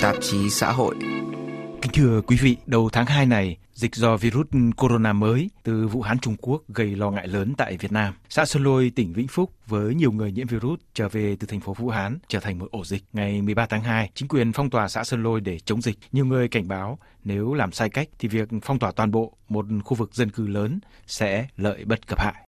tạp chí xã hội. Kính thưa quý vị, đầu tháng 2 này, dịch do virus corona mới từ Vũ Hán Trung Quốc gây lo ngại lớn tại Việt Nam. Xã Sơn Lôi, tỉnh Vĩnh Phúc với nhiều người nhiễm virus trở về từ thành phố Vũ Hán trở thành một ổ dịch. Ngày 13 tháng 2, chính quyền phong tỏa xã Sơn Lôi để chống dịch. Nhiều người cảnh báo nếu làm sai cách thì việc phong tỏa toàn bộ một khu vực dân cư lớn sẽ lợi bất cập hại.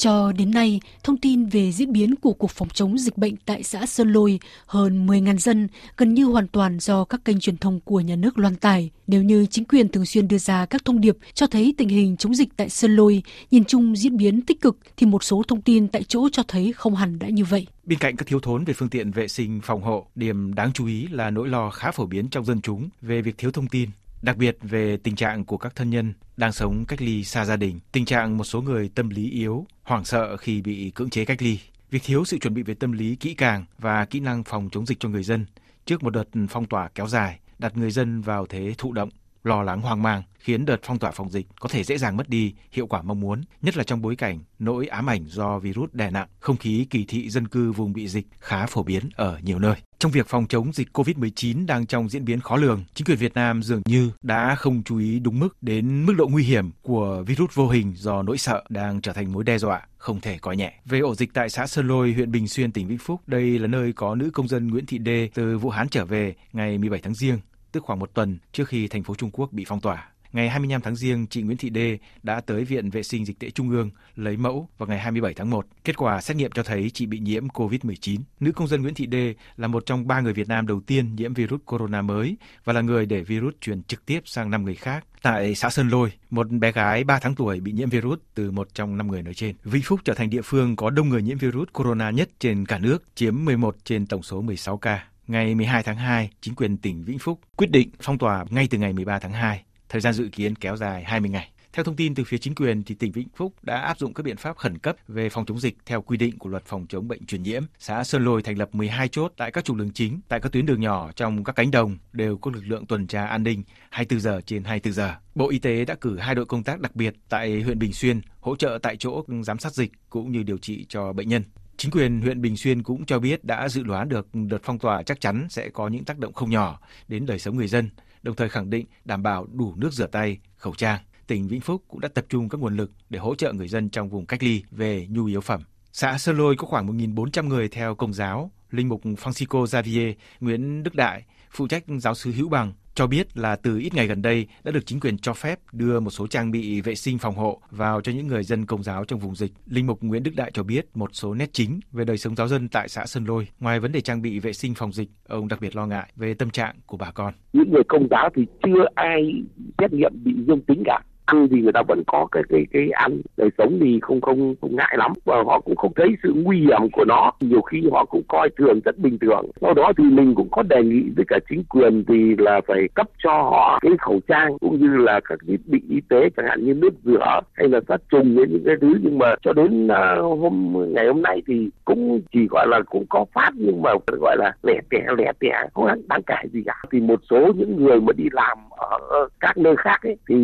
Cho đến nay, thông tin về diễn biến của cuộc phòng chống dịch bệnh tại xã Sơn Lôi hơn 10.000 dân gần như hoàn toàn do các kênh truyền thông của nhà nước loan tải. Nếu như chính quyền thường xuyên đưa ra các thông điệp cho thấy tình hình chống dịch tại Sơn Lôi nhìn chung diễn biến tích cực thì một số thông tin tại chỗ cho thấy không hẳn đã như vậy. Bên cạnh các thiếu thốn về phương tiện vệ sinh phòng hộ, điểm đáng chú ý là nỗi lo khá phổ biến trong dân chúng về việc thiếu thông tin đặc biệt về tình trạng của các thân nhân đang sống cách ly xa gia đình, tình trạng một số người tâm lý yếu, hoảng sợ khi bị cưỡng chế cách ly, việc thiếu sự chuẩn bị về tâm lý kỹ càng và kỹ năng phòng chống dịch cho người dân trước một đợt phong tỏa kéo dài, đặt người dân vào thế thụ động, lo lắng hoang mang, khiến đợt phong tỏa phòng dịch có thể dễ dàng mất đi hiệu quả mong muốn, nhất là trong bối cảnh nỗi ám ảnh do virus đè nặng, không khí kỳ thị dân cư vùng bị dịch khá phổ biến ở nhiều nơi. Trong việc phòng chống dịch COVID-19 đang trong diễn biến khó lường, chính quyền Việt Nam dường như đã không chú ý đúng mức đến mức độ nguy hiểm của virus vô hình do nỗi sợ đang trở thành mối đe dọa không thể coi nhẹ. Về ổ dịch tại xã Sơn Lôi, huyện Bình Xuyên, tỉnh Vĩnh Phúc, đây là nơi có nữ công dân Nguyễn Thị Đê từ Vũ Hán trở về ngày 17 tháng Giêng, tức khoảng một tuần trước khi thành phố Trung Quốc bị phong tỏa. Ngày 25 tháng Giêng, chị Nguyễn Thị Đê đã tới Viện Vệ sinh Dịch tễ Trung ương lấy mẫu vào ngày 27 tháng 1. Kết quả xét nghiệm cho thấy chị bị nhiễm COVID-19. Nữ công dân Nguyễn Thị Đê là một trong ba người Việt Nam đầu tiên nhiễm virus corona mới và là người để virus truyền trực tiếp sang 5 người khác. Tại xã Sơn Lôi, một bé gái 3 tháng tuổi bị nhiễm virus từ một trong 5 người nói trên. Vĩnh Phúc trở thành địa phương có đông người nhiễm virus corona nhất trên cả nước, chiếm 11 trên tổng số 16 ca. Ngày 12 tháng 2, chính quyền tỉnh Vĩnh Phúc quyết định phong tỏa ngay từ ngày 13 tháng 2 thời gian dự kiến kéo dài 20 ngày. Theo thông tin từ phía chính quyền, thì tỉnh Vĩnh Phúc đã áp dụng các biện pháp khẩn cấp về phòng chống dịch theo quy định của luật phòng chống bệnh truyền nhiễm. Xã Sơn Lôi thành lập 12 chốt tại các trục đường chính, tại các tuyến đường nhỏ trong các cánh đồng đều có lực lượng tuần tra an ninh 24 giờ trên 24 giờ. Bộ Y tế đã cử hai đội công tác đặc biệt tại huyện Bình Xuyên hỗ trợ tại chỗ giám sát dịch cũng như điều trị cho bệnh nhân. Chính quyền huyện Bình Xuyên cũng cho biết đã dự đoán được đợt phong tỏa chắc chắn sẽ có những tác động không nhỏ đến đời sống người dân đồng thời khẳng định đảm bảo đủ nước rửa tay, khẩu trang. Tỉnh Vĩnh Phúc cũng đã tập trung các nguồn lực để hỗ trợ người dân trong vùng cách ly về nhu yếu phẩm. Xã Sơ Lôi có khoảng 1.400 người theo công giáo. Linh mục Francisco Xavier, Nguyễn Đức Đại, phụ trách giáo sứ Hữu Bằng, cho biết là từ ít ngày gần đây đã được chính quyền cho phép đưa một số trang bị vệ sinh phòng hộ vào cho những người dân công giáo trong vùng dịch. Linh mục Nguyễn Đức Đại cho biết một số nét chính về đời sống giáo dân tại xã Sơn Lôi. Ngoài vấn đề trang bị vệ sinh phòng dịch, ông đặc biệt lo ngại về tâm trạng của bà con. Những người công giáo thì chưa ai xét nghiệm bị dương tính cả ăn thì người ta vẫn có cái cái cái ăn đời sống thì không không không ngại lắm. Và họ cũng không thấy sự nguy hiểm của nó. Nhiều khi họ cũng coi thường rất bình thường. Sau đó thì mình cũng có đề nghị với cả chính quyền thì là phải cấp cho họ cái khẩu trang cũng như là các thiết bị y tế chẳng hạn như nước rửa hay là sát trùng với những cái thứ. Nhưng mà cho đến uh, hôm ngày hôm nay thì cũng chỉ gọi là cũng có phát nhưng mà gọi là lẻ tẻ lẻ tẻ không đáng kể gì cả. Thì một số những người mà đi làm ở các nơi khác ấy thì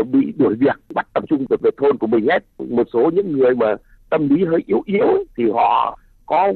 uh, bị đuổi việc bắt tập trung về thôn của mình hết. Một số những người mà tâm lý hơi yếu yếu thì họ có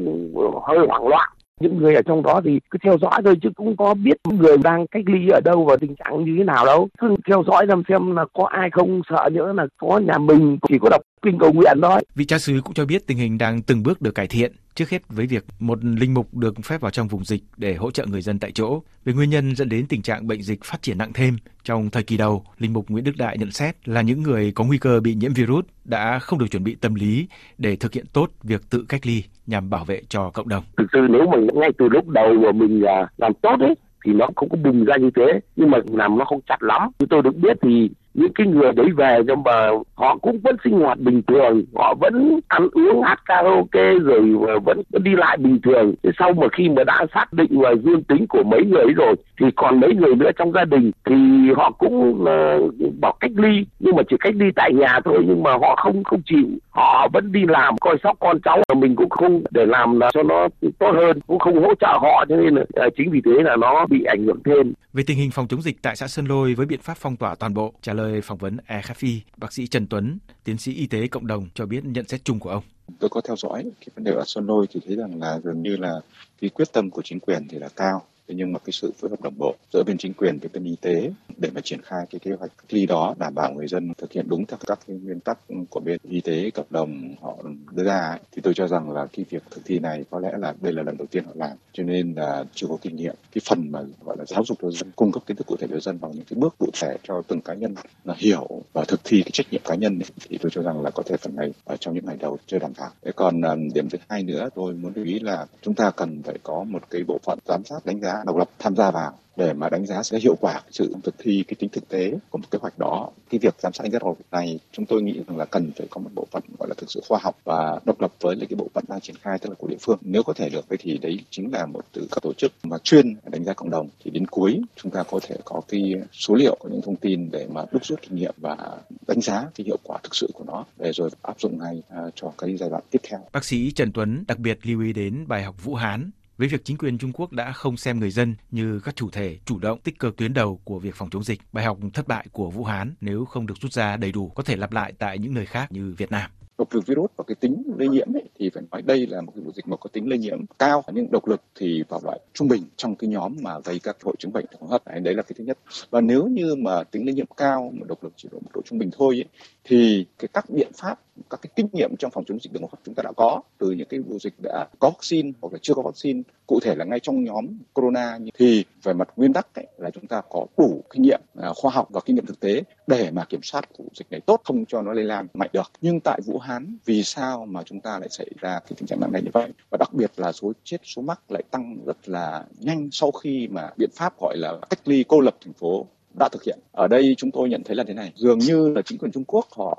hơi hoảng loạn. Những người ở trong đó thì cứ theo dõi thôi chứ cũng có biết người đang cách ly ở đâu và tình trạng như thế nào đâu. Cứ theo dõi xem xem là có ai không sợ nữa là có nhà mình chỉ có đọc kinh cầu nguyện thôi. Vị cha xứ cũng cho biết tình hình đang từng bước được cải thiện trước hết với việc một linh mục được phép vào trong vùng dịch để hỗ trợ người dân tại chỗ. Về nguyên nhân dẫn đến tình trạng bệnh dịch phát triển nặng thêm trong thời kỳ đầu, linh mục Nguyễn Đức Đại nhận xét là những người có nguy cơ bị nhiễm virus đã không được chuẩn bị tâm lý để thực hiện tốt việc tự cách ly nhằm bảo vệ cho cộng đồng. Thực sự nếu mà ngay từ lúc đầu mà mình à, làm tốt ấy thì nó không có bùng ra như thế nhưng mà làm nó không chặt lắm. Như tôi được biết thì những cái người đấy về nhưng mà họ cũng vẫn sinh hoạt bình thường họ vẫn ăn uống hát karaoke rồi vẫn, vẫn đi lại bình thường. Thế sau mà khi mà đã xác định là dương tính của mấy người ấy rồi thì còn mấy người nữa trong gia đình thì họ cũng ờ, uh, bảo cách ly. Nhưng mà chỉ cách ly tại nhà thôi nhưng mà họ không không chịu. Họ vẫn đi làm coi sóc con cháu mình cũng không để làm là cho nó tốt hơn cũng không hỗ trợ họ. Cho nên là ờ, chính vì thế là nó bị ảnh hưởng thêm. Về tình hình phòng chống dịch tại xã Sơn Lôi với biện pháp phong tỏa toàn bộ trả lời phỏng vấn EFI, bác sĩ Trần Tuấn tiến sĩ y tế cộng đồng cho biết nhận xét chung của ông. Tôi có theo dõi cái vấn đề ở Sơn Lôi thì thấy rằng là dường như là cái quyết tâm của chính quyền thì là cao thế nhưng mà cái sự phối hợp đồng bộ giữa bên chính quyền với bên y tế để mà triển khai cái kế hoạch cách ly đó đảm bảo người dân thực hiện đúng theo các cái nguyên tắc của bên y tế cộng đồng họ đưa ra thì tôi cho rằng là cái việc thực thi này có lẽ là đây là lần đầu tiên họ làm cho nên là chưa có kinh nghiệm cái phần mà gọi là giáo dục cho dân cung cấp kiến thức cụ thể cho dân bằng những cái bước cụ thể cho từng cá nhân là hiểu và thực thi cái trách nhiệm cá nhân ấy, thì tôi cho rằng là có thể phần này ở trong những ngày đầu chưa đảm bảo. Thế còn ờ, điểm thứ hai nữa tôi muốn lưu ý là chúng ta cần phải có một cái bộ phận giám sát đánh giá độc lập tham gia vào để mà đánh giá cái hiệu quả sự thực thi cái tính thực tế của một kế hoạch đó. Cái việc giám sát đánh giá độc lập này, chúng tôi nghĩ rằng là cần phải có một bộ phận gọi là thực sự khoa học và độc lập với lại cái bộ phận đang triển khai, tức là của địa phương. Nếu có thể được thì đấy chính là một từ các tổ chức mà chuyên đánh giá cộng đồng thì đến cuối, chúng ta có thể có cái số liệu, có những thông tin để mà đúc rút kinh nghiệm và đánh giá cái hiệu quả thực sự của nó để rồi áp dụng ngay à, cho cái giai đoạn tiếp theo. Bác sĩ Trần Tuấn đặc biệt lưu ý đến bài học Vũ Hán với việc chính quyền Trung Quốc đã không xem người dân như các chủ thể chủ động tích cực tuyến đầu của việc phòng chống dịch. Bài học thất bại của Vũ Hán nếu không được rút ra đầy đủ có thể lặp lại tại những nơi khác như Việt Nam. Độc lực virus và cái tính lây nhiễm ấy, thì phải nói đây là một cái vụ dịch mà có tính lây nhiễm cao. Nhưng độc lực thì vào loại trung bình trong cái nhóm mà gây các hội chứng bệnh đường hô hấp. Đấy, đấy là cái thứ nhất. Và nếu như mà tính lây nhiễm cao mà độc lực chỉ độ một độ trung bình thôi ấy, thì cái các biện pháp các cái kinh nghiệm trong phòng chống dịch đường hô hấp chúng ta đã có từ những cái vụ dịch đã có vaccine hoặc là chưa có vaccine cụ thể là ngay trong nhóm corona thì về mặt nguyên tắc ấy, là chúng ta có đủ kinh nghiệm à, khoa học và kinh nghiệm thực tế để mà kiểm soát vụ dịch này tốt không cho nó lây lan mạnh được. Nhưng tại Vũ Hán vì sao mà chúng ta lại xảy ra cái tình trạng nặng này như vậy? Và đặc biệt là số chết số mắc lại tăng rất là nhanh sau khi mà biện pháp gọi là cách ly cô lập thành phố đã thực hiện. Ở đây chúng tôi nhận thấy là thế này, dường như là chính quyền Trung Quốc họ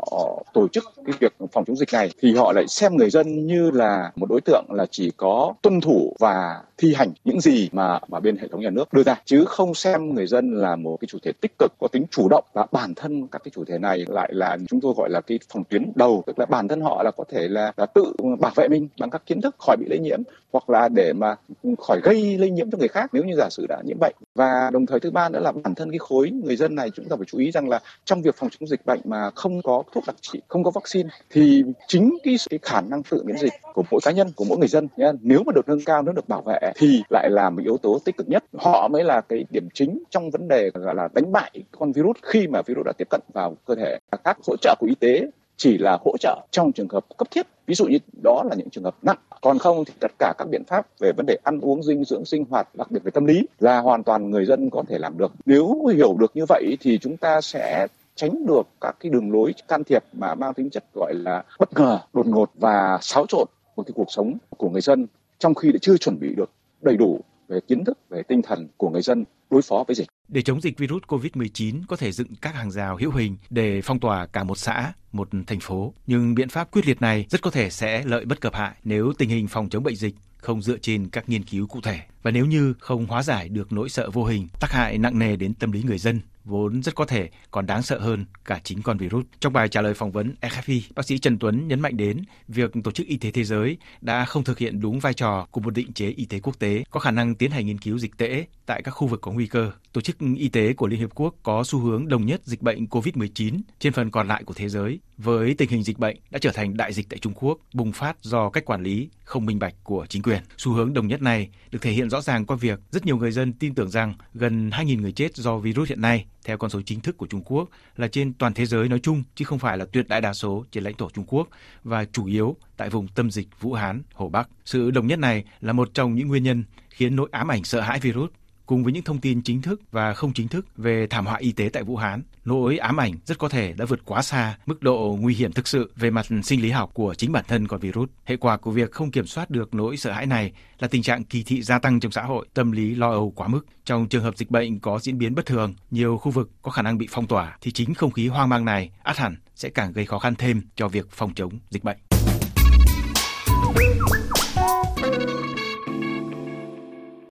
tổ chức cái việc phòng chống dịch này thì họ lại xem người dân như là một đối tượng là chỉ có tuân thủ và thi hành những gì mà mà bên hệ thống nhà nước đưa ra chứ không xem người dân là một cái chủ thể tích cực có tính chủ động và bản thân các cái chủ thể này lại là chúng tôi gọi là cái phòng tuyến đầu tức là bản thân họ là có thể là, là tự bảo vệ mình bằng các kiến thức khỏi bị lây nhiễm hoặc là để mà khỏi gây lây nhiễm cho người khác nếu như giả sử đã nhiễm bệnh. Và đồng thời thứ ba nữa là bản thân cái khối người dân này chúng ta phải chú ý rằng là trong việc phòng chống dịch bệnh mà không có thuốc đặc trị không có vaccine thì chính cái, cái khả năng tự miễn dịch của mỗi cá nhân của mỗi người dân nhé nếu mà được nâng cao nếu được bảo vệ thì lại là một yếu tố tích cực nhất. Họ mới là cái điểm chính trong vấn đề gọi là đánh bại con virus khi mà virus đã tiếp cận vào cơ thể. Các hỗ trợ của y tế chỉ là hỗ trợ trong trường hợp cấp thiết. Ví dụ như đó là những trường hợp nặng. Còn không thì tất cả các biện pháp về vấn đề ăn uống, dinh dưỡng, sinh hoạt, đặc biệt về tâm lý là hoàn toàn người dân có thể làm được. Nếu hiểu được như vậy thì chúng ta sẽ tránh được các cái đường lối can thiệp mà mang tính chất gọi là bất ngờ, đột ngột và xáo trộn một cái cuộc sống của người dân trong khi đã chưa chuẩn bị được đầy đủ về kiến thức, về tinh thần của người dân đối phó với dịch. Để chống dịch virus COVID-19 có thể dựng các hàng rào hữu hình để phong tỏa cả một xã, một thành phố. Nhưng biện pháp quyết liệt này rất có thể sẽ lợi bất cập hại nếu tình hình phòng chống bệnh dịch không dựa trên các nghiên cứu cụ thể và nếu như không hóa giải được nỗi sợ vô hình tác hại nặng nề đến tâm lý người dân vốn rất có thể còn đáng sợ hơn cả chính con virus. Trong bài trả lời phỏng vấn EFI, bác sĩ Trần Tuấn nhấn mạnh đến việc Tổ chức Y tế Thế giới đã không thực hiện đúng vai trò của một định chế y tế quốc tế có khả năng tiến hành nghiên cứu dịch tễ tại các khu vực có nguy cơ. Tổ chức Y tế của Liên Hiệp Quốc có xu hướng đồng nhất dịch bệnh COVID-19 trên phần còn lại của thế giới với tình hình dịch bệnh đã trở thành đại dịch tại Trung Quốc bùng phát do cách quản lý không minh bạch của chính quyền. Xu hướng đồng nhất này được thể hiện rõ ràng qua việc rất nhiều người dân tin tưởng rằng gần 2.000 người chết do virus hiện nay theo con số chính thức của Trung Quốc là trên toàn thế giới nói chung chứ không phải là tuyệt đại đa số trên lãnh thổ Trung Quốc và chủ yếu tại vùng tâm dịch Vũ Hán, Hồ Bắc. Sự đồng nhất này là một trong những nguyên nhân khiến nỗi ám ảnh sợ hãi virus cùng với những thông tin chính thức và không chính thức về thảm họa y tế tại Vũ Hán, nỗi ám ảnh rất có thể đã vượt quá xa mức độ nguy hiểm thực sự về mặt sinh lý học của chính bản thân con virus. Hệ quả của việc không kiểm soát được nỗi sợ hãi này là tình trạng kỳ thị gia tăng trong xã hội, tâm lý lo âu quá mức. Trong trường hợp dịch bệnh có diễn biến bất thường, nhiều khu vực có khả năng bị phong tỏa thì chính không khí hoang mang này át hẳn sẽ càng gây khó khăn thêm cho việc phòng chống dịch bệnh.